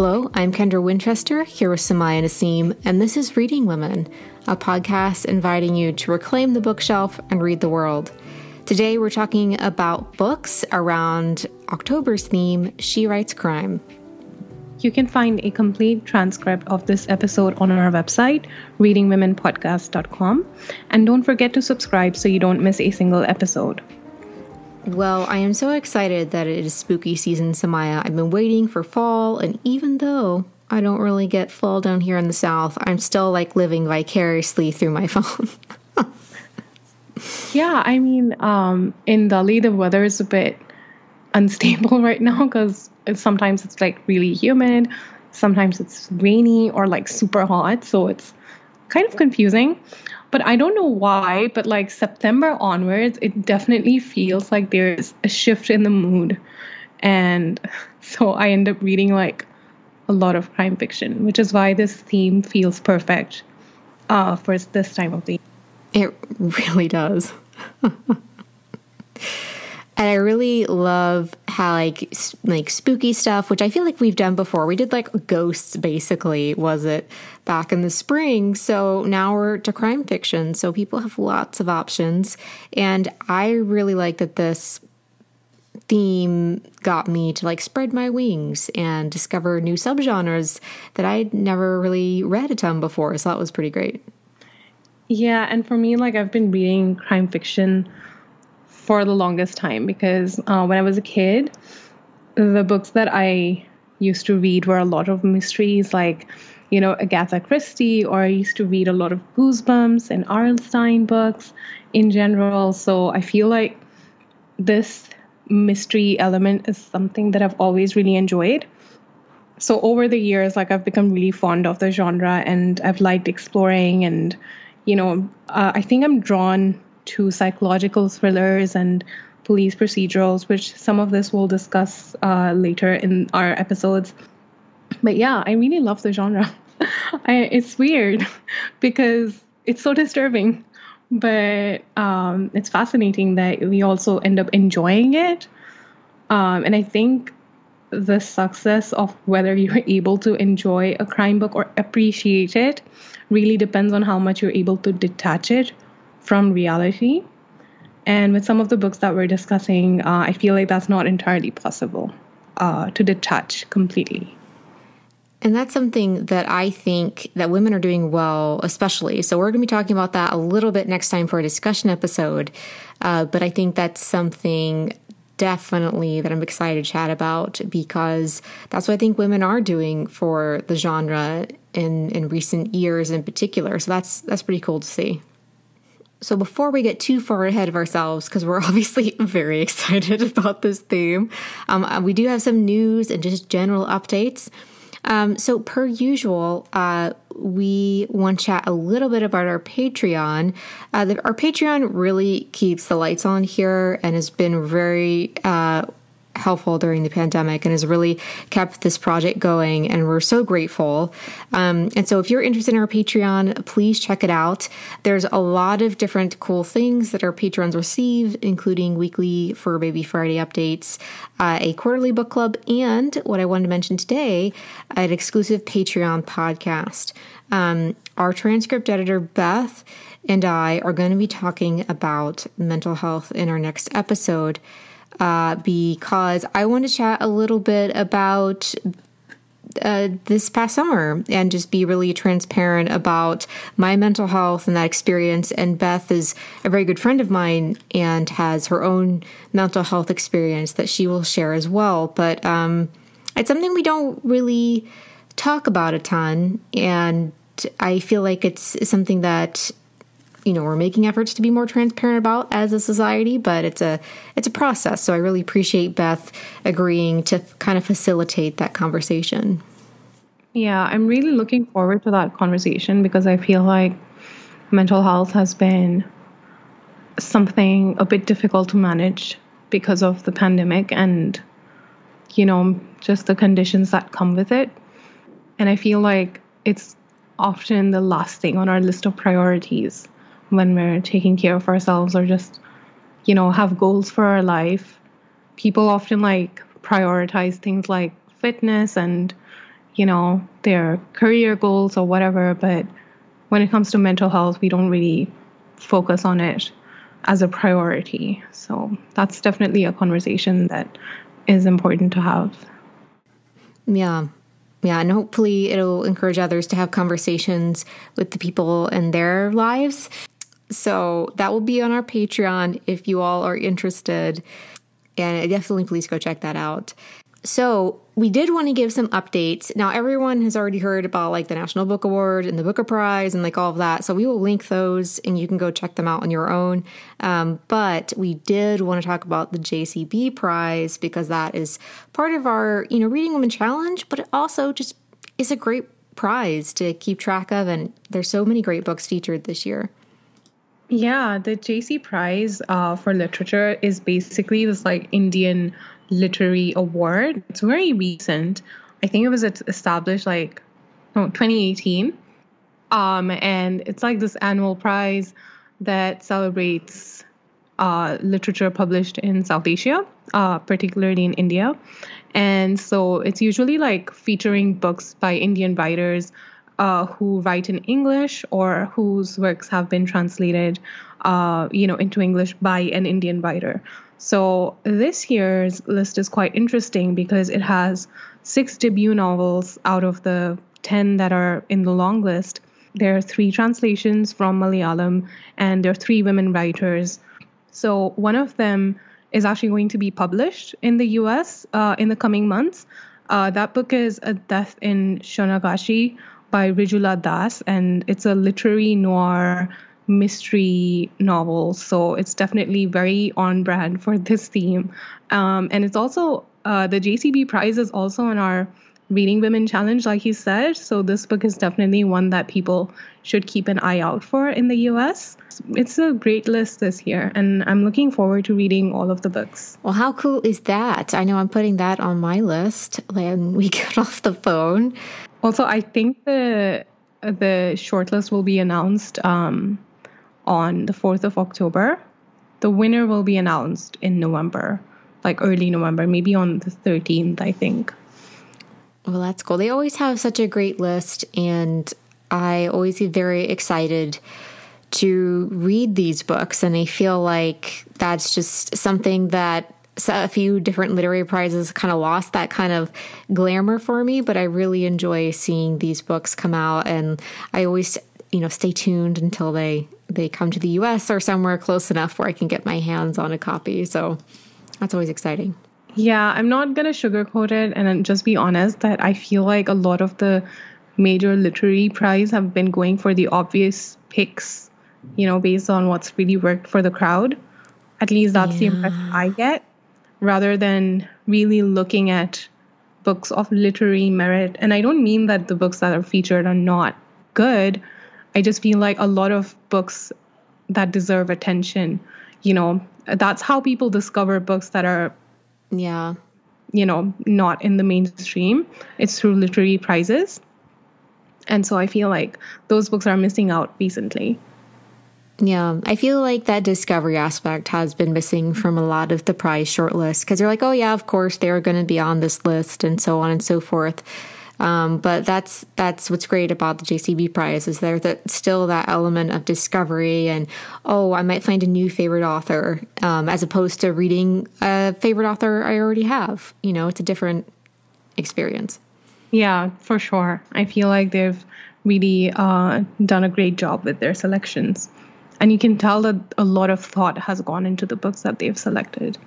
Hello, I'm Kendra Winchester here with Samaya Nasim, and this is Reading Women, a podcast inviting you to reclaim the bookshelf and read the world. Today we're talking about books around October's theme, She Writes Crime. You can find a complete transcript of this episode on our website, readingwomenpodcast.com. And don't forget to subscribe so you don't miss a single episode. Well, I am so excited that it is spooky season, Samaya. I've been waiting for fall, and even though I don't really get fall down here in the south, I'm still like living vicariously through my phone. yeah, I mean, um, in Delhi, the weather is a bit unstable right now because sometimes it's like really humid, sometimes it's rainy or like super hot. So it's kind of confusing. But I don't know why, but like September onwards, it definitely feels like there's a shift in the mood. And so I end up reading like a lot of crime fiction, which is why this theme feels perfect uh, for this time of the year. It really does. And I really love how like like spooky stuff, which I feel like we've done before. We did like ghosts basically, was it back in the spring? So now we're to crime fiction. So people have lots of options, and I really like that this theme got me to like spread my wings and discover new subgenres that I'd never really read a ton before. So that was pretty great. Yeah, and for me, like I've been reading crime fiction for the longest time because uh, when I was a kid, the books that I used to read were a lot of mysteries like, you know, Agatha Christie, or I used to read a lot of Goosebumps and R.L. Stine books in general. So I feel like this mystery element is something that I've always really enjoyed. So over the years, like I've become really fond of the genre and I've liked exploring and, you know, uh, I think I'm drawn to psychological thrillers and police procedurals, which some of this we'll discuss uh, later in our episodes. But yeah, I really love the genre. I, it's weird because it's so disturbing, but um, it's fascinating that we also end up enjoying it. Um, and I think the success of whether you're able to enjoy a crime book or appreciate it really depends on how much you're able to detach it from reality. And with some of the books that we're discussing, uh, I feel like that's not entirely possible uh, to detach completely. And that's something that I think that women are doing well, especially. So we're going to be talking about that a little bit next time for a discussion episode. Uh, but I think that's something definitely that I'm excited to chat about because that's what I think women are doing for the genre in in recent years in particular. So that's that's pretty cool to see. So, before we get too far ahead of ourselves, because we're obviously very excited about this theme, um, uh, we do have some news and just general updates. Um, so, per usual, uh, we want to chat a little bit about our Patreon. Uh, the, our Patreon really keeps the lights on here and has been very uh, helpful during the pandemic and has really kept this project going. And we're so grateful. Um, and so, if you're interested in our Patreon, please check it out. There's a lot of different cool things that our patrons receive, including weekly Fur Baby Friday updates, uh, a quarterly book club, and what I wanted to mention today, an exclusive Patreon podcast. Um, our transcript editor, Beth, and I are going to be talking about mental health in our next episode uh, because I want to chat a little bit about uh, this past summer and just be really transparent about my mental health and that experience. And Beth is a very good friend of mine and has her own mental health experience that she will share as well. But um, it's something we don't really talk about a ton. And I feel like it's something that you know we're making efforts to be more transparent about as a society but it's a it's a process. So i really appreciate beth agreeing to kind of facilitate that conversation. Yeah i'm really looking forward to that conversation because i feel like mental health has been something a bit difficult to manage because of the pandemic and you know just the conditions that come with it. And i feel like it's often the last thing on our list of priorities when we're taking care of ourselves or just, you know, have goals for our life. People often like prioritize things like fitness and, you know, their career goals or whatever. But when it comes to mental health, we don't really focus on it as a priority. So that's definitely a conversation that is important to have. Yeah. Yeah, and hopefully it'll encourage others to have conversations with the people in their lives so that will be on our Patreon if you all are interested. And definitely please go check that out. So, we did want to give some updates. Now, everyone has already heard about like the National Book Award and the Booker Prize and like all of that. So, we will link those and you can go check them out on your own. Um, but we did want to talk about the JCB Prize because that is part of our, you know, Reading Women Challenge, but it also just is a great prize to keep track of. And there's so many great books featured this year. Yeah, the JCB Prize uh, for Literature is basically this like Indian literary award. It's very recent. I think it was established like no, 2018. Um, and it's like this annual prize that celebrates uh, literature published in South Asia, uh, particularly in India. And so it's usually like featuring books by Indian writers uh, who write in English or whose works have been translated, uh, you know, into English by an Indian writer. So this year's list is quite interesting because it has six debut novels out of the 10 that are in the long list. There are three translations from Malayalam, and there are three women writers. So one of them is actually going to be published in the US uh, in the coming months. Uh, that book is A Death in Sonagachi, by Rijula Das, and it's a literary noir mystery novel. So it's definitely very on brand for this theme. Um, and it's also, uh, the JCB Prize is also on our Reading Women Challenge, like you said. So this book is definitely one that people should keep an eye out for in the US. It's a great list this year, and I'm looking forward to reading all of the books. Well, how cool is that? I know I'm putting that on my list when we get off the phone. Also, I think the the shortlist will be announced um, on the fourth of October. The winner will be announced in November, like early November, maybe on the thirteenth, I think. Well, that's cool. They always have such a great list, and I always get very excited to read these books. And I feel like that's just something that a few different literary prizes kind of lost that kind of glamour for me, but I really enjoy seeing these books come out and I always you know stay tuned until they they come to the US or somewhere close enough where I can get my hands on a copy. So that's always exciting. Yeah, I'm not going to sugarcoat it and just be honest that I feel like a lot of the major literary prize have been going for the obvious picks, you know, based on what's really worked for the crowd. At least that's yeah. the impression I get rather than really looking at books of literary merit. And I don't mean that the books that are featured are not good. I just feel like a lot of books that deserve attention, you know, that's how people discover books that are yeah, you know, not in the mainstream. It's through literary prizes. And so I feel like those books are missing out recently. Yeah, I feel like that discovery aspect has been missing from a lot of the prize shortlist because they're like, oh yeah, of course they're going to be on this list and so on and so forth. Um, but that's that's what's great about the JCB prize is there that still that element of discovery and oh I might find a new favorite author um, as opposed to reading a favorite author I already have. You know, it's a different experience. Yeah, for sure. I feel like they've really uh, done a great job with their selections and you can tell that a lot of thought has gone into the books that they've selected.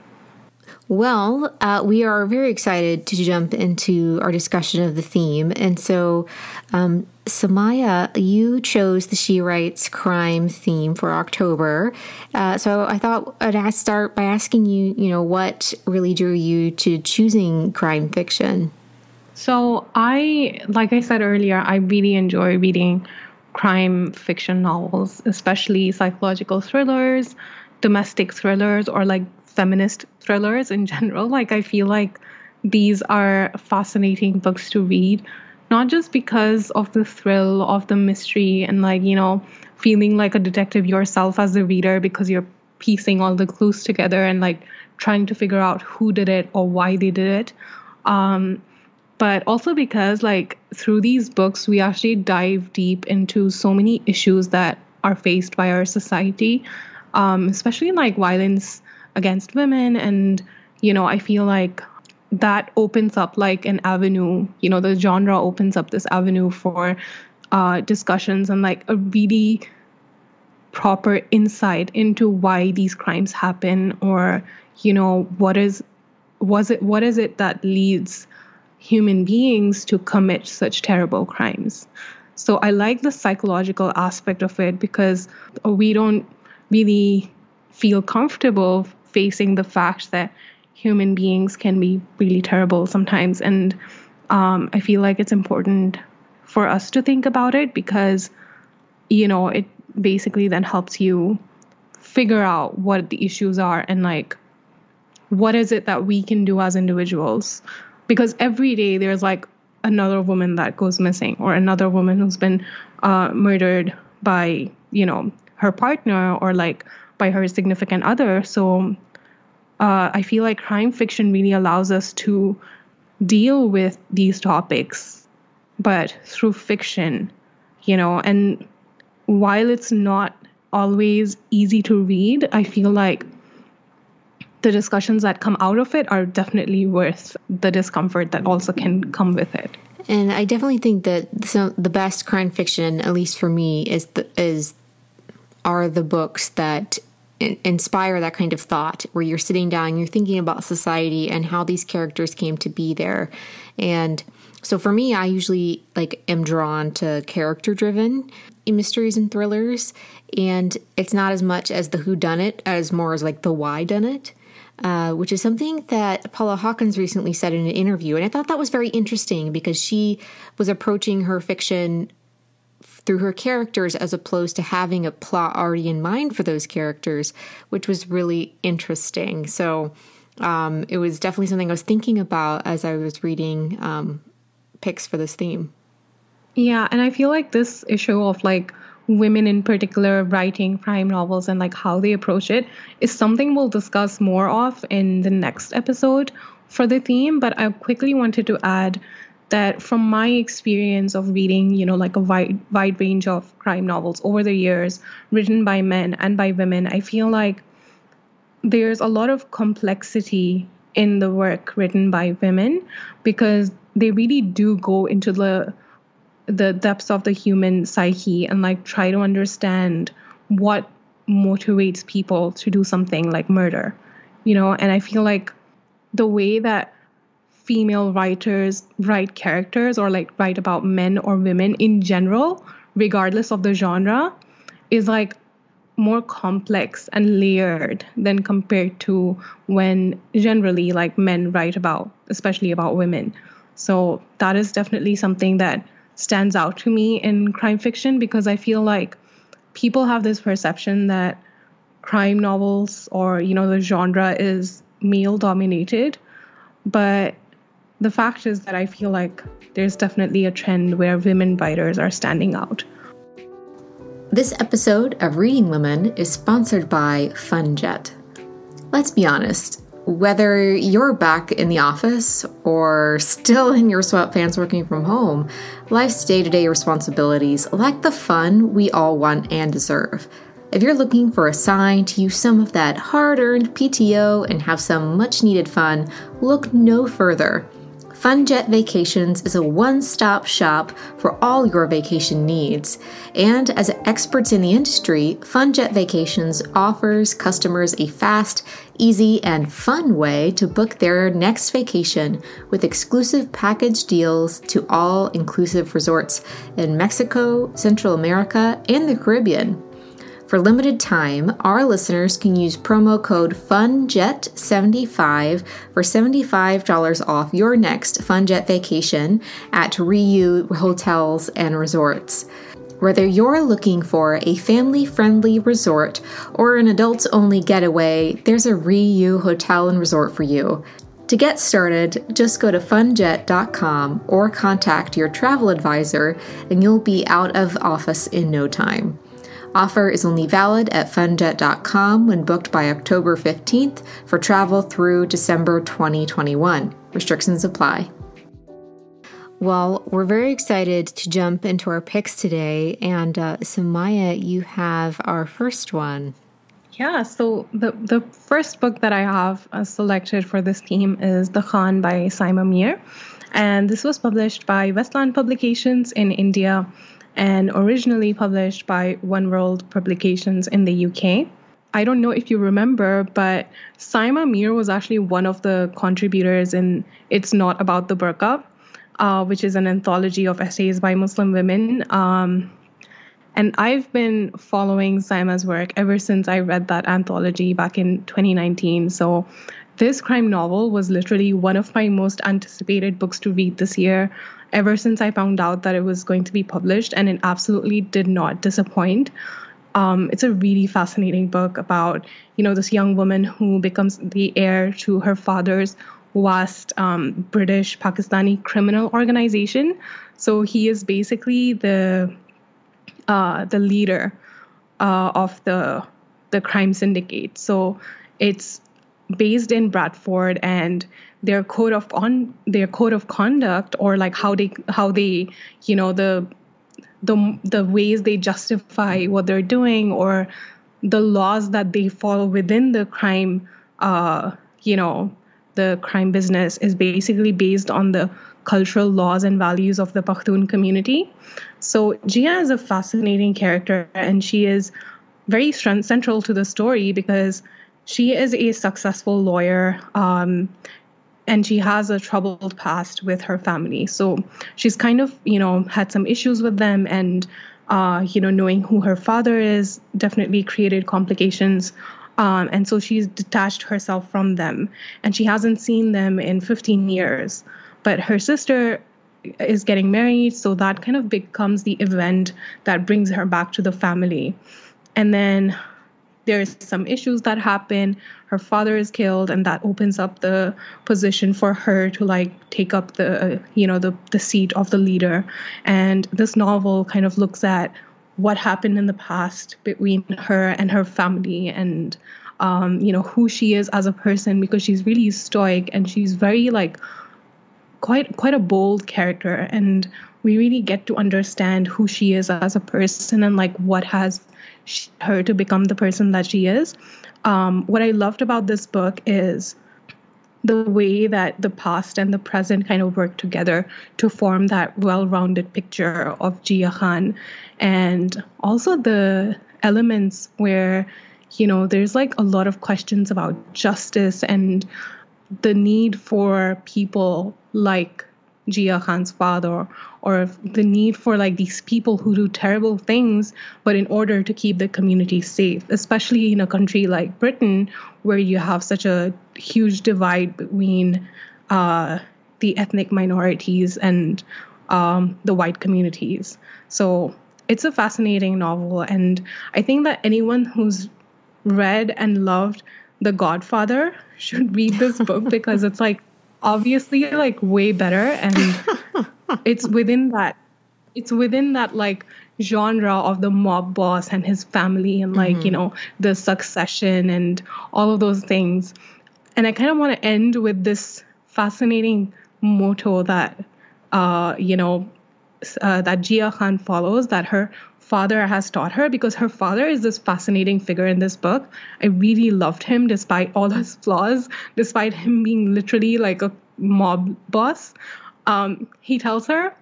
Well, uh, we are very excited to jump into our discussion of the theme. And so, um, Samaya, you chose the She Writes crime theme for October. Uh, so I thought I'd start by asking you, you know, what really drew you to choosing crime fiction? So I, like I said earlier, I really enjoy reading crime fiction novels, especially psychological thrillers, domestic thrillers, or like feminist thrillers in general. Like, I feel like these are fascinating books to read, not just because of the thrill of the mystery and, like, you know, feeling like a detective yourself as a reader because you're piecing all the clues together and, like, trying to figure out who did it or why they did it. Um, but also because, like, through these books, we actually dive deep into so many issues that are faced by our society, um, especially like violence against women. And you know i feel like that opens up like an avenue you know the genre opens up this avenue for uh, discussions and like a really proper insight into why these crimes happen or you know what is was it what is it that leads human beings to commit such terrible crimes? So i like the psychological aspect of it because we don't really feel comfortable facing the fact that human beings can be really terrible sometimes. And um, I feel like it's important for us to think about it because, you know, it basically then helps you figure out what the issues are and like what is it that we can do as individuals because every day there's like another woman that goes missing or another woman who's been uh, murdered by you know her partner or like by her significant other. So uh, I feel like crime fiction really allows us to deal with these topics, but through fiction, you know. And while it's not always easy to read, I feel like the discussions that come out of it are definitely worth the discomfort that also can come with it. And I definitely think that some, the best crime fiction, at least for me, is the, is are the books that inspire that kind of thought where you're sitting down, you're thinking about society and how these characters came to be there. And so for me, I usually like am drawn to character driven mysteries and thrillers. And it's not as much as the who done it as more as like the why done it. Uh, which is something that Paula Hawkins recently said in an interview. And I thought that was very interesting because she was approaching her fiction through her characters as opposed to having a plot already in mind for those characters, which was really interesting. So um, it was definitely something I was thinking about as I was reading um, picks for this theme. Yeah, and I feel like this issue of like women in particular writing crime novels and like how they approach it is something we'll discuss more of in the next episode for the theme. But I quickly wanted to add that from my experience of reading, you know, like a wide wide range of crime novels over the years, written by men and by women, I feel like there's a lot of complexity in the work written by women because they really do go into the the depths of the human psyche and like try to understand what motivates people to do something like murder you know? And i feel like the way that female writers write characters or like write about men or women in general, regardless of the genre, is like more complex and layered than compared to when generally like men write about, especially about women. So that is definitely something that stands out to me in crime fiction because I feel like people have this perception that crime novels or you know the genre is male dominated but the fact is that I feel like there's definitely a trend where women writers are standing out. This episode of Reading Women is sponsored by FunJet. Let's be honest, whether you're back in the office or still in your sweatpants working from home, life's day to day responsibilities lack the fun we all want and deserve. If you're looking for a sign to use some of that hard earned PTO and have some much needed fun, look no further. FunJet Vacations is a one stop shop for all your vacation needs. And as experts in the industry, FunJet Vacations offers customers a fast, easy, and fun way to book their next vacation with exclusive package deals to all inclusive resorts in Mexico, Central America, and the Caribbean. For limited time, our listeners can use promo code FUNJET75 for $75 off your next FunJet vacation at RIU Hotels and Resorts. Whether you're looking for a family friendly resort or an adults only getaway, there's a RIU Hotel and Resort for you. To get started, just go to funjet.com or contact your travel advisor, and you'll be out of office in no time. Offer is only valid at funjet.com when booked by October 15th for travel through December 2021. Restrictions apply. Well, we're very excited to jump into our picks today. And uh, so, Maya, you have our first one. Yeah, so the, the first book that I have uh, selected for this theme is The Khan by Saima Mir. And this was published by Westland Publications in India and originally published by One World Publications in the UK. I don't know if you remember, but Saima Mir was actually one of the contributors in It's Not About the Burqa, uh, which is an anthology of essays by Muslim women. Um, and I've been following Saima's work ever since I read that anthology back in 2019. So this crime novel was literally one of my most anticipated books to read this year ever since I found out that it was going to be published, and it absolutely did not disappoint. Um, it's a really fascinating book about you know this young woman who becomes the heir to her father's vast um, British Pakistani criminal organization. So he is basically the uh, the leader uh, of the the crime syndicate. So it's based in Bradford and their code of on their code of conduct or like how they how they you know the the the ways they justify what they're doing or the laws that they follow within the crime uh you know the crime business is basically based on the cultural laws and values of the Pakhtun community. So Jia is a fascinating character and she is very central to the story because she is a successful lawyer. Um, and she has a troubled past with her family. So she's kind of, you know, had some issues with them and uh, you know, knowing who her father is definitely created complications. Um, and so she's detached herself from them and she hasn't seen them in 15 years. But her sister is getting married, so that kind of becomes the event that brings her back to the family. And then there's some issues that happen her father is killed and that opens up the position for her to like take up the you know the the seat of the leader. And this novel kind of looks at what happened in the past between her and her family and um, you know who she is as a person because she's really stoic and she's very like quite quite a bold character. And we really get to understand who she is as a person and like what has her to become the person that she is. Um, what I loved about this book is the way that the past and the present kind of work together to form that well-rounded picture of Jia Khan, and also the elements where you know there's like a lot of questions about justice and the need for people like Jia Khan's father or the need for like these people who do terrible things but in order to keep the community safe especially in a country like britain where you have such a huge divide between uh, the ethnic minorities and um, the white communities. So it's a fascinating novel and i think that anyone who's read and loved the godfather should read this book because it's like obviously like way better and it's within that it's within that like genre of the mob boss and his family and like mm-hmm. you know the succession and all of those things and i kind of want to end with this fascinating motto that uh you know uh, that Jia Khan follows that her father has taught her because her father is this fascinating figure in this book. I really loved him despite all his flaws, despite him being literally like a mob boss, um, he tells her,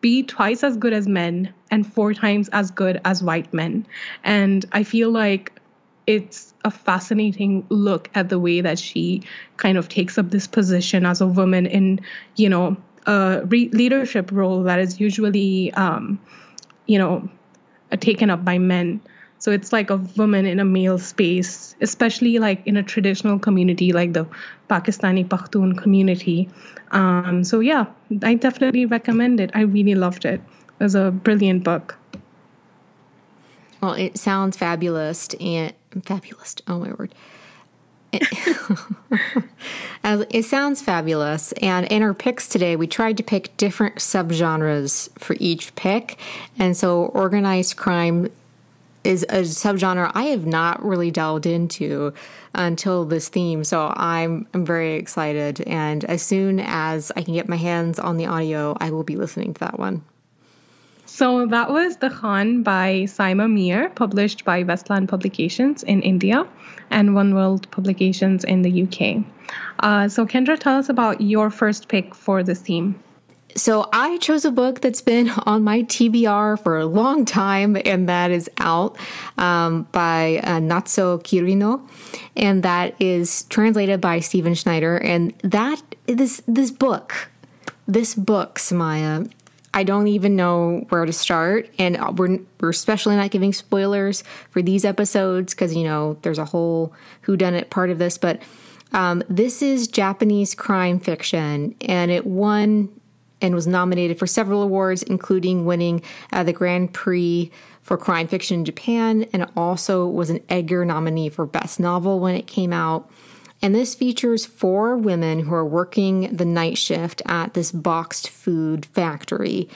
be twice as good as men and four times as good as white men. And I feel like it's a fascinating look at the way that she kind of takes up this position as a woman in, you know, a re- leadership role that is usually, um, you know, taken up by men. So it's like a woman in a male space, especially like in a traditional community like the Pakistani Pakhtun community. Um, so yeah, I definitely recommend it. I really loved it. It was a brilliant book. Well, it sounds fabulous and fabulous. Oh my word. it sounds fabulous. And in our picks today, we tried to pick different subgenres for each pick. And so organized crime is a subgenre I have not really delved into until this theme. So I'm I'm very excited. And as soon as I can get my hands on the audio, I will be listening to that one. So that was The Khan by Saima Mir, published by Westland Publications in India and One World Publications in the UK. Uh, so, Kendra, tell us about your first pick for this theme. So, I chose a book that's been on my TBR for a long time, and that is out um, by uh, Natsuo Kirino, and that is translated by Stephen Snyder. And that this this book, this book, Samaya, I don't even know where to start. And we're, we're especially not giving spoilers for these episodes because, you know, there's a whole whodunit part of this. But um, this is Japanese crime fiction, and it won and was nominated for several awards, including winning uh, the Grand Prix for crime fiction in Japan, and also was an Edgar nominee for Best Novel when it came out. And this features four women who are working the night shift at this boxed food factory.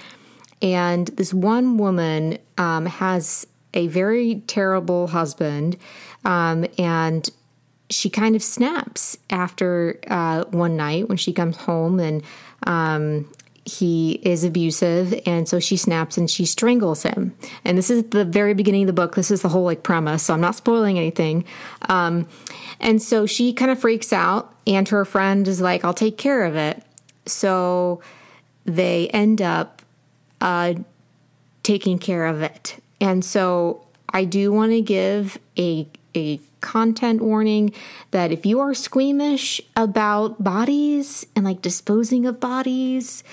And this one woman um, has a very terrible husband, um, and she kind of snaps after uh, one night when she comes home and um, he is abusive and so she snaps and she strangles him. And this is the very beginning of the book. This is the whole like premise so i'm not spoiling anything. Um, and so she kind of freaks out and her friend is like i'll take care of it. So they end up uh, taking care of it. And so i do want to give a a content warning that if you are squeamish about bodies and like disposing of bodies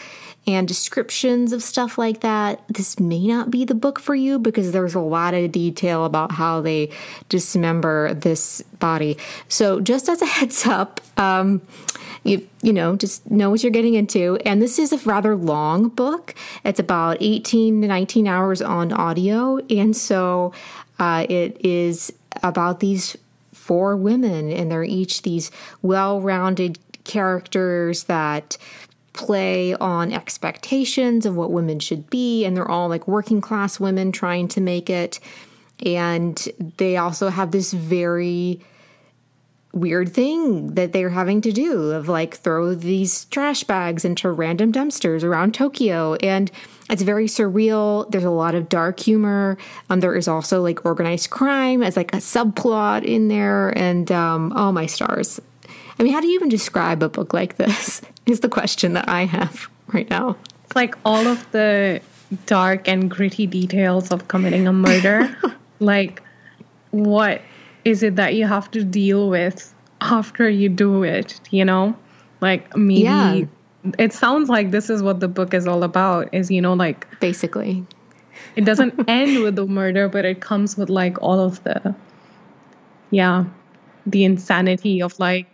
and descriptions of stuff like that, this may not be the book for you because there's a lot of detail about how they dismember this body. So, just as a heads up, um, you you know just know what you're getting into. And this is a rather long book. It's about 18 to 19 hours on audio. And so uh, it is about these four women and they're each these well-rounded characters that play on expectations of what women should be, and they're all like working class women trying to make it. And they also have this very weird thing that they're having to do of like throw these trash bags into random dumpsters around Tokyo. And it's very surreal. There's a lot of dark humor. Um, there is also like organized crime as like a subplot in there. And um, oh my stars. I mean, how do you even describe a book like this? Is the question that I have right now. It's like all of the dark and gritty details of committing a murder. like, what is it that you have to deal with after you do it? You know, like maybe yeah. It sounds like this is what the book is all about. Is you know, like basically, it doesn't end with the murder, but it comes with like all of the, yeah, the insanity of like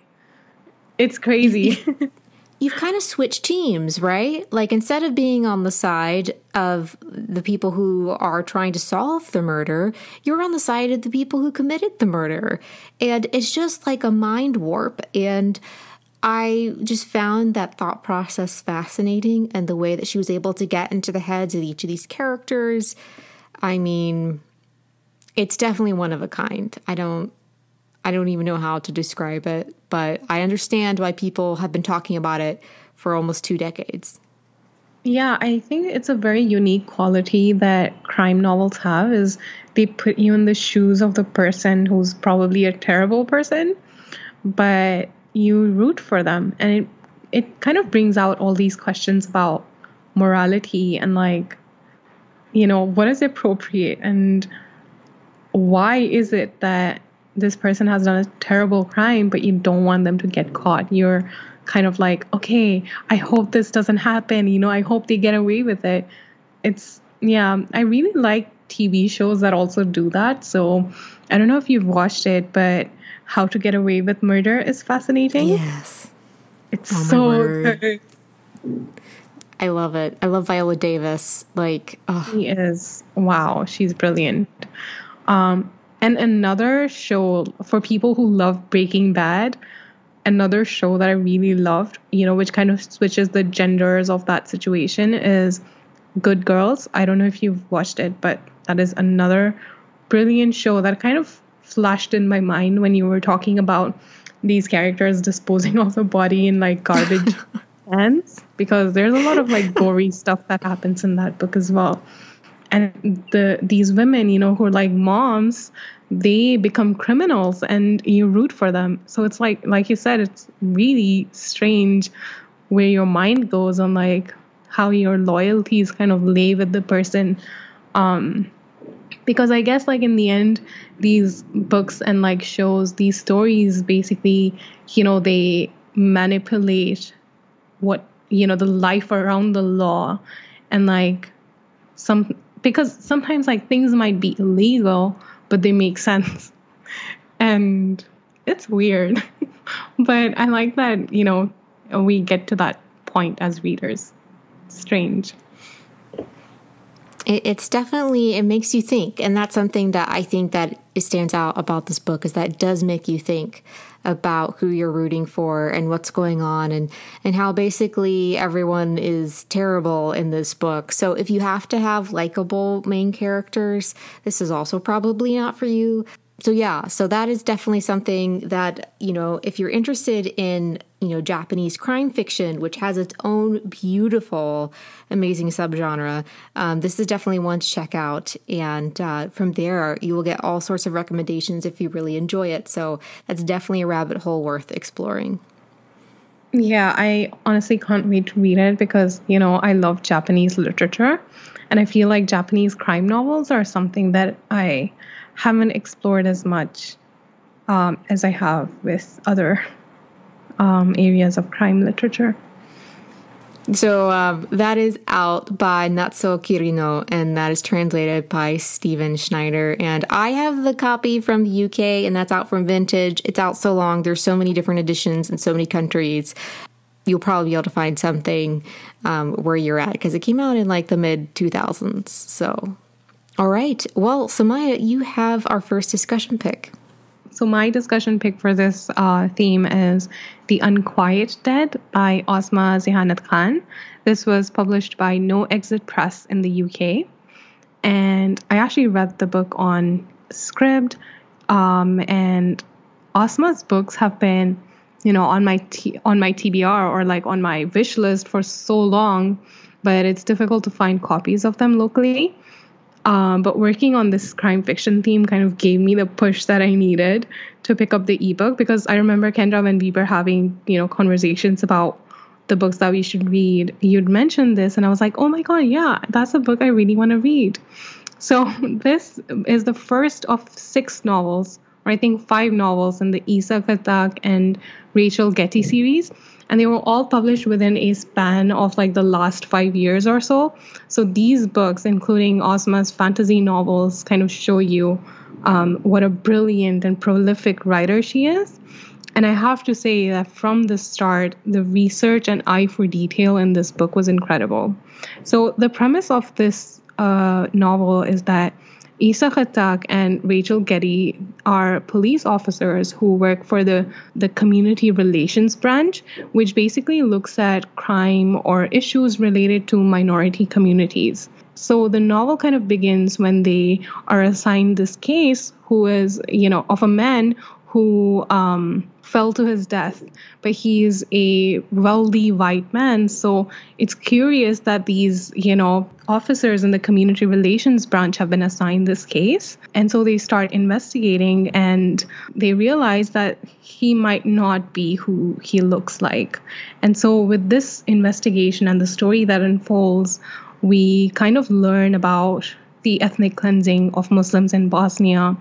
it's crazy. You've kind of switched teams, right? Like instead of being on the side of the people who are trying to solve the murder, you're on the side of the people who committed the murder. And it's just like a mind warp. And I just found that thought process fascinating and the way that she was able to get into the heads of each of these characters. I mean, it's definitely one of a kind. I don't I don't even know how to describe it, but I understand why people have been talking about it for almost two decades. Yeah, I think it's a very unique quality that crime novels have is they put you in the shoes of the person who's probably a terrible person, but you root for them. And it it kind of brings out all these questions about morality and like you know what is appropriate and why is it that this person has done a terrible crime but you don't want them to get caught? You're kind of like okay i hope this doesn't happen. You know i hope they get away with it. It's yeah i really like tv shows that also do that so i don't know if you've watched it but how to get away with murder is fascinating yes it's oh so good I love it. I love Viola Davis. Like, oh. she is wow. She's brilliant. Um, and another show for people who love Breaking Bad, another show that I really loved, you know, which kind of switches the genders of that situation is Good Girls. I don't know if you've watched it, but that is another brilliant show that kind of flashed in my mind when you were talking about these characters disposing of the body in like garbage cans because there's a lot of like gory stuff that happens in that book as well. And the these women you know who are like moms they become criminals and you root for them. So it's like like you said it's really strange where your mind goes on like how your loyalties kind of lay with the person um because i guess like in the end these books and like shows these stories basically you know they manipulate what you know the life around the law. And like some because sometimes like things might be illegal but they make sense. And it's weird. But i like that you know we get to that point as readers. Strange it's definitely it makes you think and that's something that i think that stands out about this book is that it does make you think about who you're rooting for and what's going on and and how basically everyone is terrible in this book. So if you have to have likable main characters, this is also probably not for you so yeah, so that is definitely something that, you know, if you're interested in, you know, Japanese crime fiction, which has its own beautiful, amazing subgenre, um, this is definitely one to check out. And uh, from there, you will get all sorts of recommendations if you really enjoy it. So that's definitely a rabbit hole worth exploring. Yeah, I honestly can't wait to read it because, you know, I love Japanese literature. And I feel like Japanese crime novels are something that I haven't explored as much um, as I have with other um, areas of crime literature. So um, that is out by Natsuo Kirino, and that is translated by Stephen Snyder. And I have the copy from the UK, and that's out from Vintage. It's out so long. There's so many different editions in so many countries. You'll probably be able to find something um, where you're at because it came out in like the mid 2000s. So all right. Well, Samaya, you have our first discussion pick. So, my discussion pick for this uh, theme is The Unquiet Dead by Ausma Zehanat Khan. This was published by No Exit Press in the UK. And I actually read the book on Scribd. Um, and Ausma's books have been, you know, on my t- on my TBR or like on my wish list for so long, but it's difficult to find copies of them locally. Um, but working on this crime fiction theme kind of gave me the push that I needed to pick up the ebook because I remember Kendra and we were having, you know, conversations about the books that we should read. You'd mentioned this, and I was like, oh my God, yeah, that's a book I really want to read. So this is the first of six novels, or I think five novels in the Esa Khattak and Rachel Getty series and they were all published within a span of like the last five years or so. So these books, including Ausma's fantasy novels, kind of show you um, what a brilliant and prolific writer she is. And I have to say that from the start, the research and eye for detail in this book was incredible. So, the premise of this uh, novel is that Esa Khattak and Rachel Getty are police officers who work for the, the community relations branch, which basically looks at crime or issues related to minority communities. So the novel kind of begins when they are assigned this case who is, you know, of a man who um, fell to his death, but he's a wealthy white man. So it's curious that these, you know, officers in the community relations branch have been assigned this case. And so they start investigating and they realize that he might not be who he looks like. And so with this investigation and the story that unfolds, we kind of learn about the ethnic cleansing of Muslims in Bosnia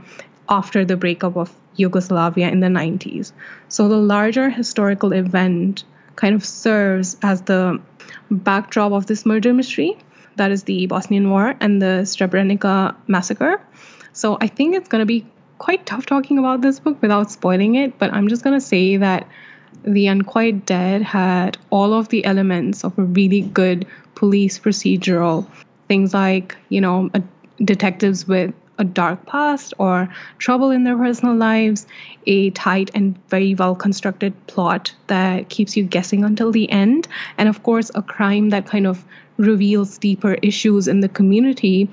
after the breakup of Yugoslavia in the 90s. So the larger historical event kind of serves as the backdrop of this murder mystery that is the Bosnian War and the Srebrenica massacre. So I think it's going to be quite tough talking about this book without spoiling it, but I'm just going to say that The Unquiet Dead had all of the elements of a really good police procedural. Things like, you know, detectives with a dark past or trouble in their personal lives, a tight and very well constructed plot that keeps you guessing until the end, and of course, a crime that kind of reveals deeper issues in the community.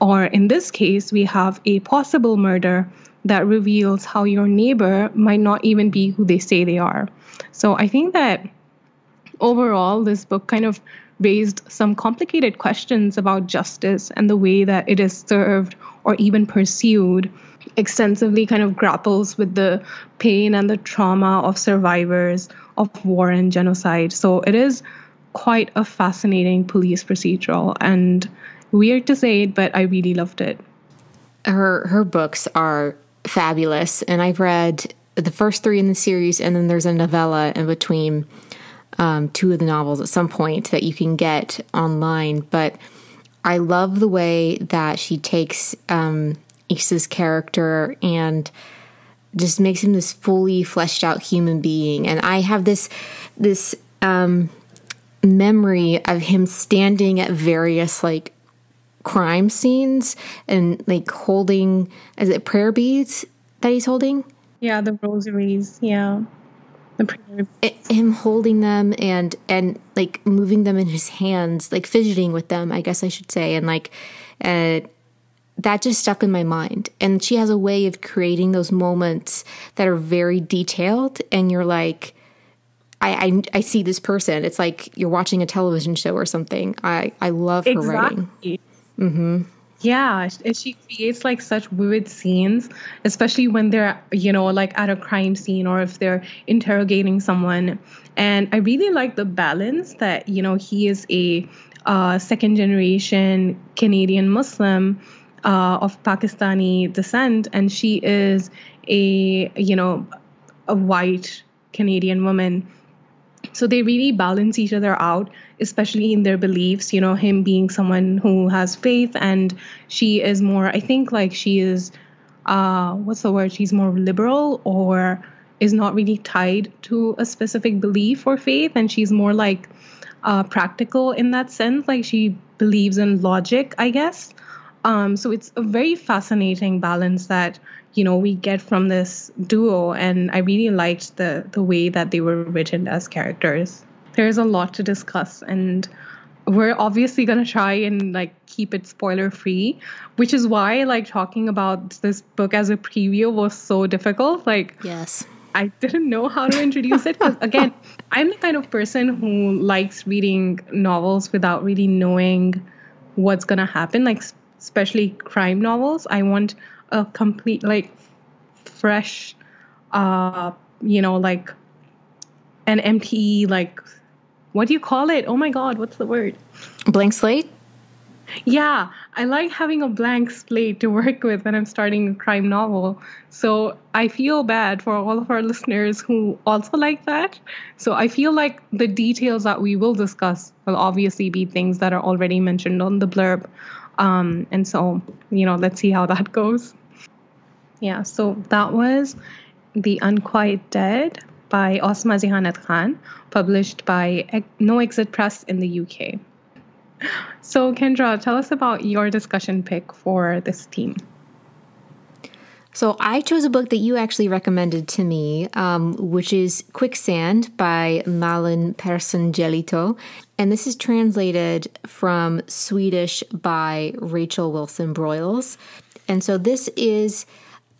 Or in this case, we have a possible murder that reveals how your neighbor might not even be who they say they are. So I think that overall, this book kind of raised some complicated questions about justice and the way that it is served or even pursued extensively kind of grapples with the pain and the trauma of survivors of war and genocide so it is quite a fascinating police procedural and weird to say it but i really loved it her her books are fabulous and i've read the first three in the series and then there's a novella in between um, two of the novels at some point that you can get online. But I love the way that she takes um, Esa's character and just makes him this fully fleshed out human being. And I have this this um, memory of him standing at various like crime scenes and like holding is it prayer beads that he's holding? Yeah, the rosaries. Yeah him holding them and and like moving them in his hands like fidgeting with them i guess i should say and like uh, that just stuck in my mind and she has a way of creating those moments that are very detailed and you're like I, I, I see this person. It's like you're watching a television show or something. I, I love her exactly. writing. Mm-hmm. Yeah, and she creates like such vivid scenes, especially when they're, you know, like at a crime scene or if they're interrogating someone. And I really like the balance that, you know, he is a uh, second generation Canadian Muslim uh, of Pakistani descent, and she is a, you know, a white Canadian woman so they really balance each other out especially in their beliefs you know him being someone who has faith and she is more i think like she is uh what's the word? She's more liberal or is not really tied to a specific belief or faith and she's more like uh practical in that sense. Like she believes in logic i guess. Um so it's a very fascinating balance that you know we get from this duo and i really liked the the way that they were written as characters there's a lot to discuss and we're obviously going to try and like keep it spoiler free which is why like talking about this book as a preview was so difficult. Like yes. I didn't know how to introduce it because again i'm the kind of person who likes reading novels without really knowing what's going to happen like especially crime novels. I want a complete like fresh uh you know like an empty like what do you call it? Oh my god what's the word? Blank slate? Yeah i like having a blank slate to work with when i'm starting a crime novel. So i feel bad for all of our listeners who also like that. So i feel like the details that we will discuss will obviously be things that are already mentioned on the blurb. Um, and so, you know, let's see how that goes. Yeah, so that was The Unquiet Dead by Ausma Zehanat Khan, published by No Exit Press in the UK. So, Kendra, tell us about your discussion pick for this team. So I chose a book that you actually recommended to me, um, which is Quicksand by Malin Persson Giolito. And this is translated from Swedish by Rachel Willson Broyles. And so this is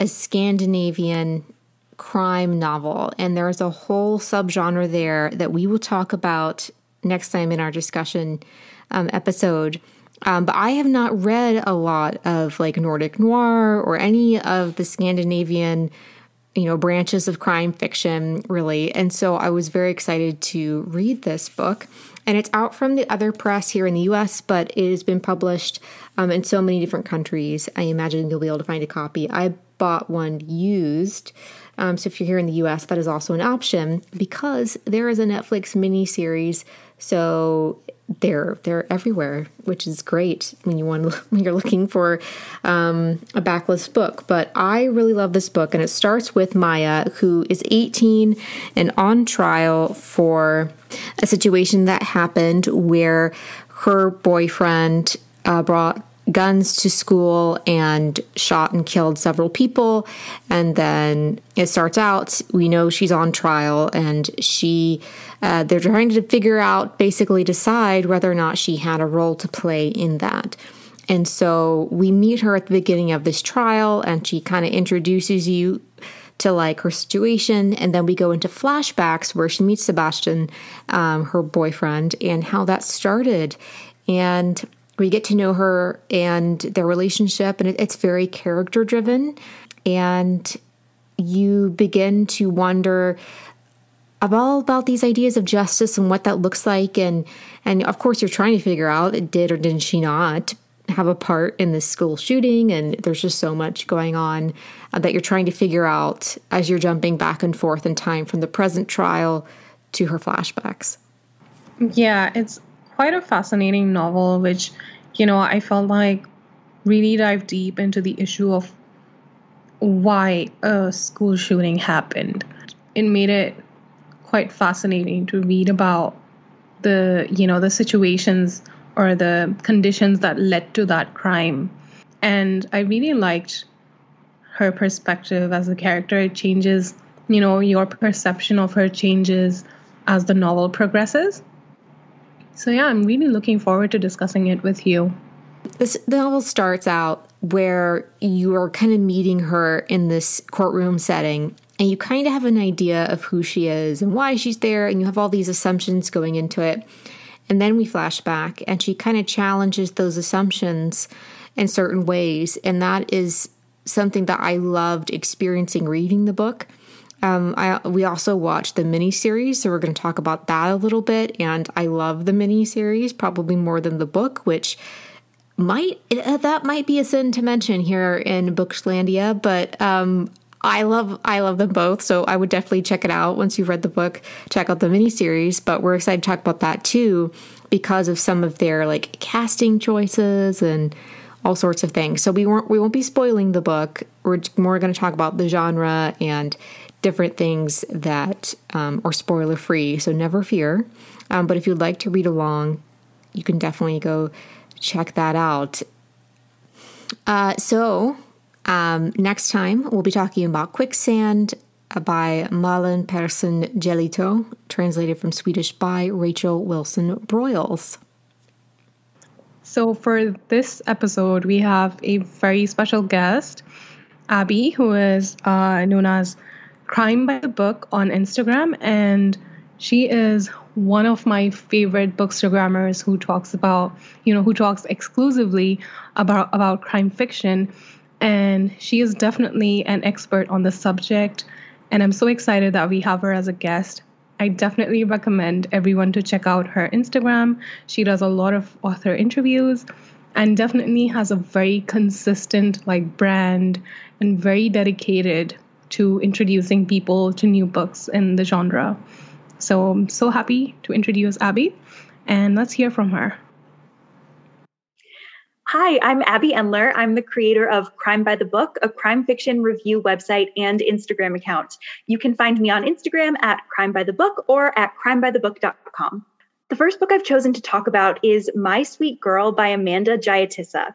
a Scandinavian crime novel. And there's a whole subgenre there that we will talk about next time in our discussion um, episode. Um, but I have not read a lot of like Nordic noir or any of the Scandinavian, you know, branches of crime fiction, really. And so I was very excited to read this book. And it's out from the other press here in the US, but it has been published um, in so many different countries. I imagine you'll be able to find a copy. I bought one used. Um, so if you're here in the US, that is also an option because there is a Netflix mini series. So they're they're everywhere, which is great when you want when you're looking for um, a backlist book. But I really love this book, and it starts with Maya, who is 18 and on trial for a situation that happened where her boyfriend uh, brought guns to school and shot and killed several people. And then it starts out, we know she's on trial and she, uh, they're trying to figure out, basically decide whether or not she had a role to play in that. And so we meet her at the beginning of this trial and she kind of introduces you to like her situation. And then we go into flashbacks where she meets Sebastian, um, her boyfriend, and how that started. And we get to know her and their relationship, and it, it's very character driven. And you begin to wonder about about these ideas of justice and what that looks like. And and of course you're trying to figure out did or didn't she not have a part in this school shooting? And there's just so much going on uh, that you're trying to figure out as you're jumping back and forth in time from the present trial to her flashbacks. Yeah it's quite a fascinating novel, which, you know, I felt like really dive deep into the issue of why a school shooting happened. It made it quite fascinating to read about the, you know, the situations or the conditions that led to that crime. And I really liked her perspective as a character. It changes, you know, your perception of her changes as the novel progresses. So, yeah, I'm really looking forward to discussing it with you. This novel starts out where you are kind of meeting her in this courtroom setting, and you kind of have an idea of who she is and why she's there, and you have all these assumptions going into it. And then we flash back, and she kind of challenges those assumptions in certain ways. And that is something that I loved experiencing reading the book um, I we also watched the mini series, so we're going to talk about that a little bit. And I love the mini series probably more than the book, which might uh, that might be a sin to mention here in Bookslandia, but um, I love I love them both, so I would definitely check it out once you've read the book. Check out the mini series, but we're excited to talk about that too because of some of their like casting choices and all sorts of things. So we won't we won't be spoiling the book. We're more going to talk about the genre and different things that um, are spoiler free, so never fear. Um, but if you'd like to read along, you can definitely go check that out. Uh, so, um, next time we'll be talking about Quicksand by Malin Persson Giolito, translated from Swedish by Rachel Willson Broyles. So, for this episode, we have a very special guest, Abby, who is uh, known as Crime by the Book on Instagram, and she is one of my favorite bookstagrammers who talks about, you know, who talks exclusively about about crime fiction, and she is definitely an expert on the subject. And I'm so excited that we have her as a guest. I definitely recommend everyone to check out her Instagram. She does a lot of author interviews and definitely has a very consistent like brand and very dedicated to introducing people to new books in the genre. So I'm so happy to introduce Abby, and let's hear from her. Hi, I'm Abby Endler. I'm the creator of Crime by the Book, a crime fiction review website and Instagram account. You can find me on Instagram at Crime by the Book or at crimebythebook.com. The first book I've chosen to talk about is My Sweet Girl by Amanda Jayatissa.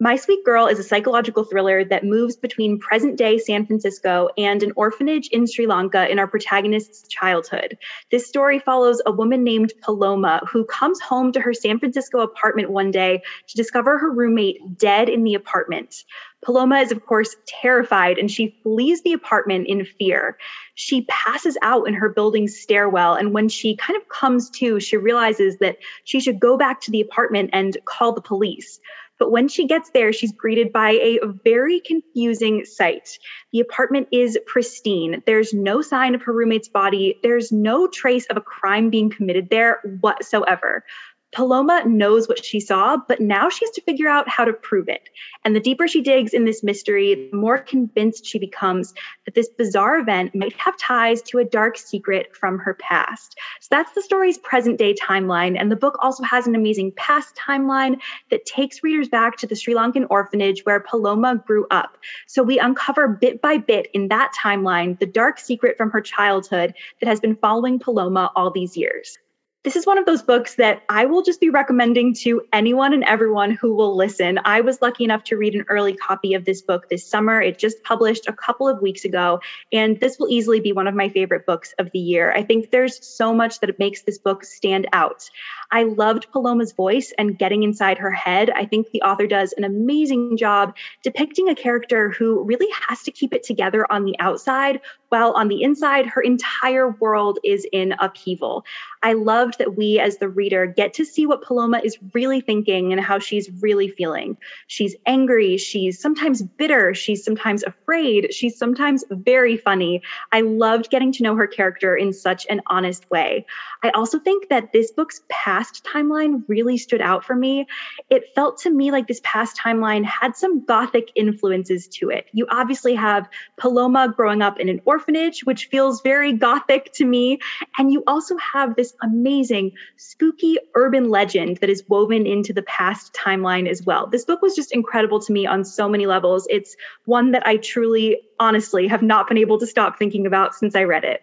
My Sweet Girl is a psychological thriller that moves between present day San Francisco and an orphanage in Sri Lanka in our protagonist's childhood. This story follows a woman named Paloma who comes home to her San Francisco apartment one day to discover her roommate dead in the apartment. Paloma is, of course, terrified and she flees the apartment in fear. She passes out in her building's stairwell. And when she kind of comes to, she realizes that she should go back to the apartment and call the police. But when she gets there, she's greeted by a very confusing sight. The apartment is pristine. There's no sign of her roommate's body. There's no trace of a crime being committed there whatsoever. Paloma knows what she saw, but now she has to figure out how to prove it. And the deeper she digs in this mystery, the more convinced she becomes that this bizarre event might have ties to a dark secret from her past. So that's the story's present day timeline. And the book also has an amazing past timeline that takes readers back to the Sri Lankan orphanage where Paloma grew up. So we uncover bit by bit in that timeline the dark secret from her childhood that has been following Paloma all these years. This is one of those books that I will just be recommending to anyone and everyone who will listen. I was lucky enough to read an early copy of this book this summer. It just published a couple of weeks ago, and this will easily be one of my favorite books of the year. I think there's so much that makes this book stand out. I loved Paloma's voice and getting inside her head. I think the author does an amazing job depicting a character who really has to keep it together on the outside, while on the inside, her entire world is in upheaval. I loved that we, as the reader, get to see what Paloma is really thinking and how she's really feeling. She's angry, she's sometimes bitter, she's sometimes afraid, she's sometimes very funny. I loved getting to know her character in such an honest way. I also think that this book's past timeline really stood out for me. It felt to me like this past timeline had some gothic influences to it. You obviously have Paloma growing up in an orphanage, which feels very gothic to me. And you also have this amazing, spooky urban legend that is woven into the past timeline as well. This book was just incredible to me on so many levels. It's one that I truly, honestly, have not been able to stop thinking about since I read it.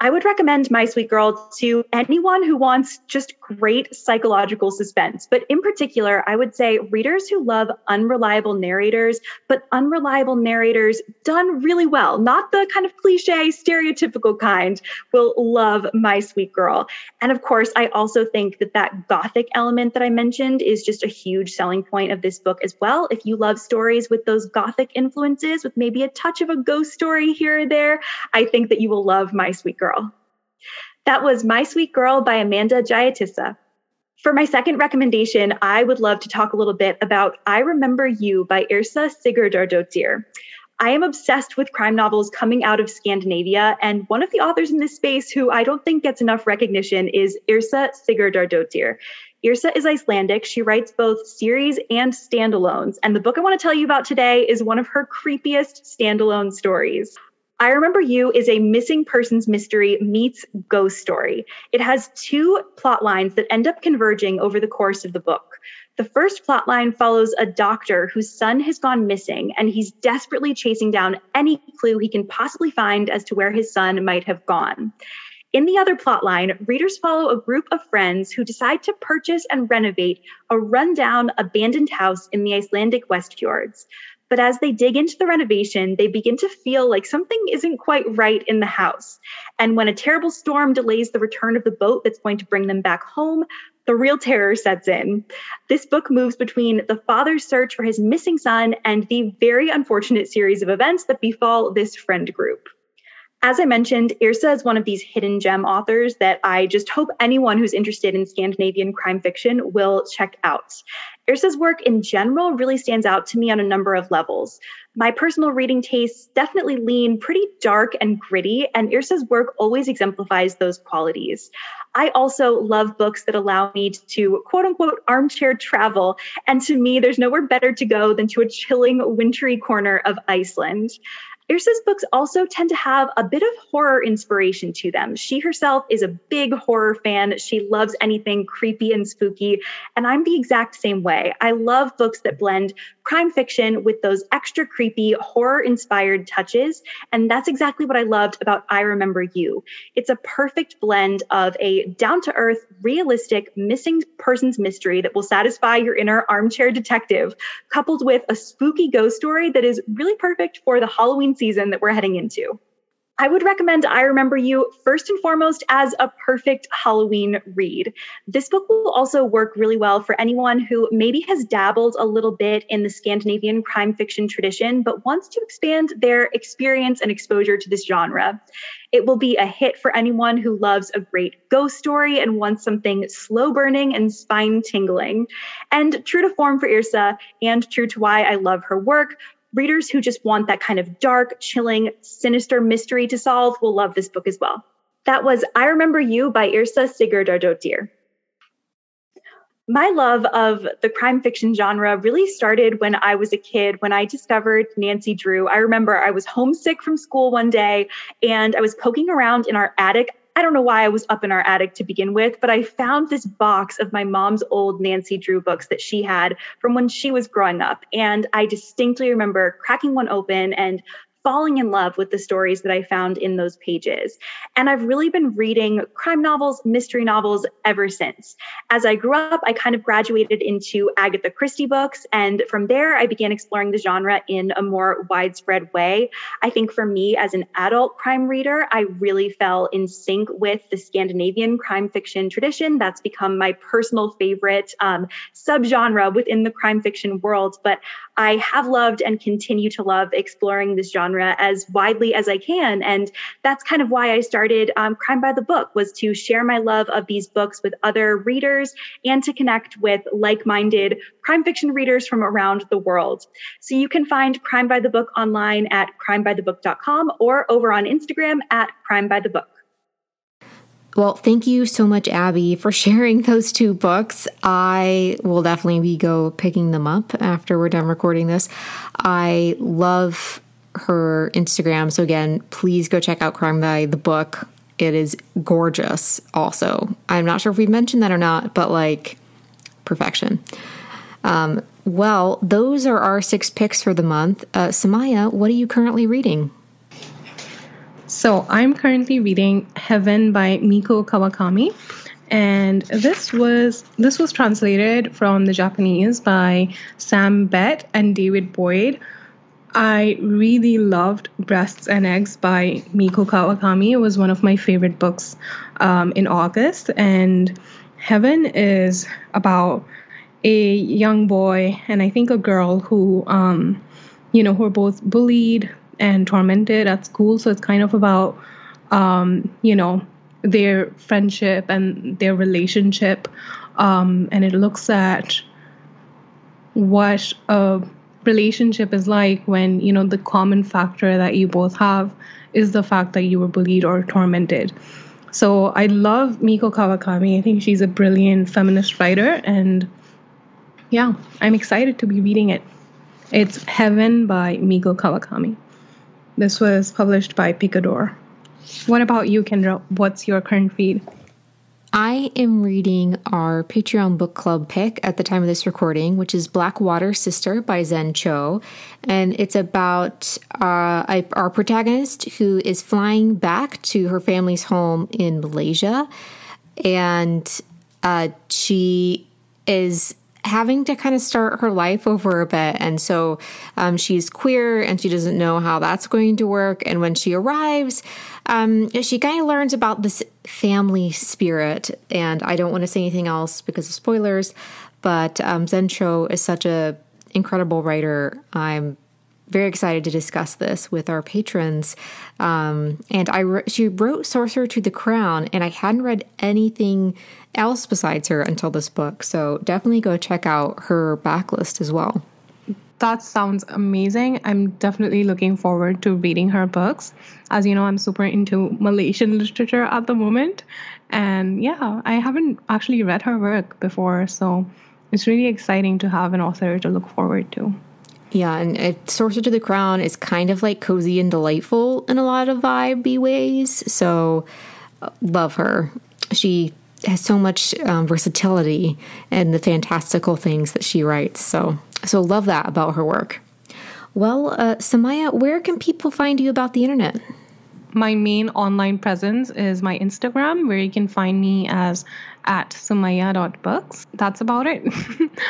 I would recommend My Sweet Girl to anyone who wants just great psychological suspense. But in particular, I would say readers who love unreliable narrators, but unreliable narrators done really well, not the kind of cliche, stereotypical kind, will love My Sweet Girl. And of course, I also think that that gothic element that I mentioned is just a huge selling point of this book as well. If you love stories with those gothic influences, with maybe a touch of a ghost story here or there, I think that you will love My Sweet Girl. Girl. That was My Sweet Girl by Amanda Jayatissa. For my second recommendation, I would love to talk a little bit about I Remember You by Yrsa Sigurdardottir. I am obsessed with crime novels coming out of Scandinavia, and one of the authors in this space who I don't think gets enough recognition is Yrsa Sigurdardottir. Yrsa is Icelandic. She writes both series and standalones, and the book I want to tell you about today is one of her creepiest standalone stories. I Remember You is a missing persons mystery meets ghost story. It has two plot lines that end up converging over the course of the book. The first plot line follows a doctor whose son has gone missing, and he's desperately chasing down any clue he can possibly find as to where his son might have gone. In the other plot line, readers follow a group of friends who decide to purchase and renovate a rundown, abandoned house in the Icelandic West Fjords. But as they dig into the renovation, they begin to feel like something isn't quite right in the house. And when a terrible storm delays the return of the boat that's going to bring them back home, the real terror sets in. This book moves between the father's search for his missing son and the very unfortunate series of events that befall this friend group. As I mentioned, Yrsa is one of these hidden gem authors that I just hope anyone who's interested in Scandinavian crime fiction will check out. Yrsa's work in general really stands out to me on a number of levels. My personal reading tastes definitely lean pretty dark and gritty, and Yrsa's work always exemplifies those qualities. I also love books that allow me to quote unquote armchair travel, and to me, there's nowhere better to go than to a chilling, wintry corner of Iceland. Yrsa's books also tend to have a bit of horror inspiration to them. She herself is a big horror fan. She loves anything creepy and spooky, and I'm the exact same way. I love books that blend crime fiction with those extra creepy, horror inspired touches. And that's exactly what I loved about I Remember You. It's a perfect blend of a down to earth, realistic, missing persons mystery that will satisfy your inner armchair detective, coupled with a spooky ghost story that is really perfect for the Halloween season that we're heading into. I would recommend I Remember You first and foremost as a perfect Halloween read. This book will also work really well for anyone who maybe has dabbled a little bit in the Scandinavian crime fiction tradition, but wants to expand their experience and exposure to this genre. It will be a hit for anyone who loves a great ghost story and wants something slow burning and spine tingling. And true to form for Yrsa and true to why I love her work, readers who just want that kind of dark, chilling, sinister mystery to solve will love this book as well. That was I Remember You by Yrsa Sigurdardottir. My love of the crime fiction genre really started when I was a kid, when I discovered Nancy Drew. I remember I was homesick from school one day and I was poking around in our attic I don't know why I was up in our attic to begin with, but I found this box of my mom's old Nancy Drew books that she had from when she was growing up. And I distinctly remember cracking one open and falling in love with the stories that I found in those pages. And I've really been reading crime novels, mystery novels ever since. As I grew up, I kind of graduated into Agatha Christie books. And from there, I began exploring the genre in a more widespread way. I think for me, as an adult crime reader, I really fell in sync with the Scandinavian crime fiction tradition. That's become my personal favorite um, subgenre within the crime fiction world. But I have loved and continue to love exploring this genre as widely as I can. And that's kind of why I started um, Crime by the Book was to share my love of these books with other readers and to connect with like-minded crime fiction readers from around the world. So you can find Crime by the Book online at crimebythebook.com or over on Instagram at Crime by the Book. Well, thank you so much, Abby, for sharing those two books. I will definitely be go picking them up after we're done recording this. I love her Instagram. So again, please go check out Crime by the Book. It is gorgeous. Also, I'm not sure if we mentioned that or not, but like perfection. Um, well, those are our six picks for the month. Uh, Sumaya, what are you currently reading? So I'm currently reading Heaven by Mieko Kawakami. And this was this was translated from the Japanese by Sam Bett and David Boyd. I really loved Breasts and Eggs by Mieko Kawakami. It was one of my favorite books um, in August. And Heaven is about a young boy and I think a girl who, um, you know, who are both bullied and tormented at school. So it's kind of about, um, you know, their friendship and their relationship. Um, and it looks at what a relationship is like when, you know, the common factor that you both have is the fact that you were bullied or tormented. So I love Mieko Kawakami. I think she's a brilliant feminist writer. And yeah, I'm excited to be reading it. It's Heaven by Mieko Kawakami. This was published by Picador. What about you, Kendra? What's your current read? I am reading our Patreon book club pick at the time of this recording, which is Blackwater Sister by Zen Cho. And it's about uh, our protagonist who is flying back to her family's home in Malaysia. And uh, she is having to kind of start her life over a bit. And so um, she's queer and she doesn't know how that's going to work. And when she arrives, um, she kind of learns about this family spirit. And I don't want to say anything else because of spoilers, but um, Zen Cho is such a incredible writer. I'm very excited to discuss this with our patrons. Um, and I re- she wrote Sorcerer to the Crown, and I hadn't read anything else besides her until this book. So definitely go check out her backlist as well. That sounds amazing. I'm definitely looking forward to reading her books. As you know, I'm super into Malaysian literature at the moment. And yeah, I haven't actually read her work before. So it's really exciting to have an author to look forward to. Yeah, and it, Sorcerer to the Crown is kind of like cozy and delightful in a lot of vibey ways. So, uh, love her. She has so much um, versatility and the fantastical things that she writes. So, So, love that about her work. Well, uh, Sumaya, where can people find you about the internet? My main online presence is my Instagram, where you can find me as at sumaya.books. That's about it.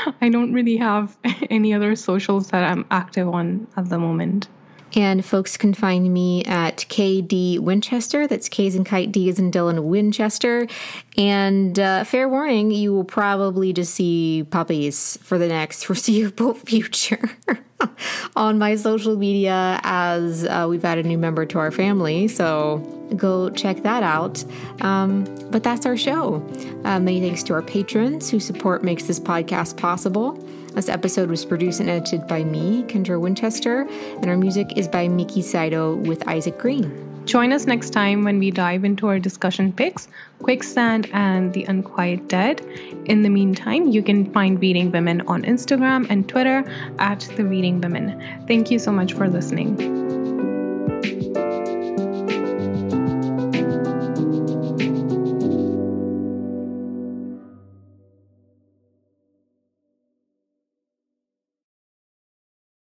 I don't really have any other socials that I'm active on at the moment. And folks can find me at KD Winchester. That's K's and Kite, D is in Dylan Winchester. And uh, fair warning, you will probably just see puppies for the next foreseeable future on my social media as uh, we've added a new member to our family. So go check that out. Um, but that's our show. Uh, many thanks to our patrons whose support makes this podcast possible. This episode was produced and edited by me, Kendra Winchester, and our music is by Miki Saito with Isaac Green. Join us next time when we dive into our discussion picks, Quicksand and The Unquiet Dead. In the meantime, you can find Reading Women on Instagram and Twitter at The Reading Women. Thank you so much for listening.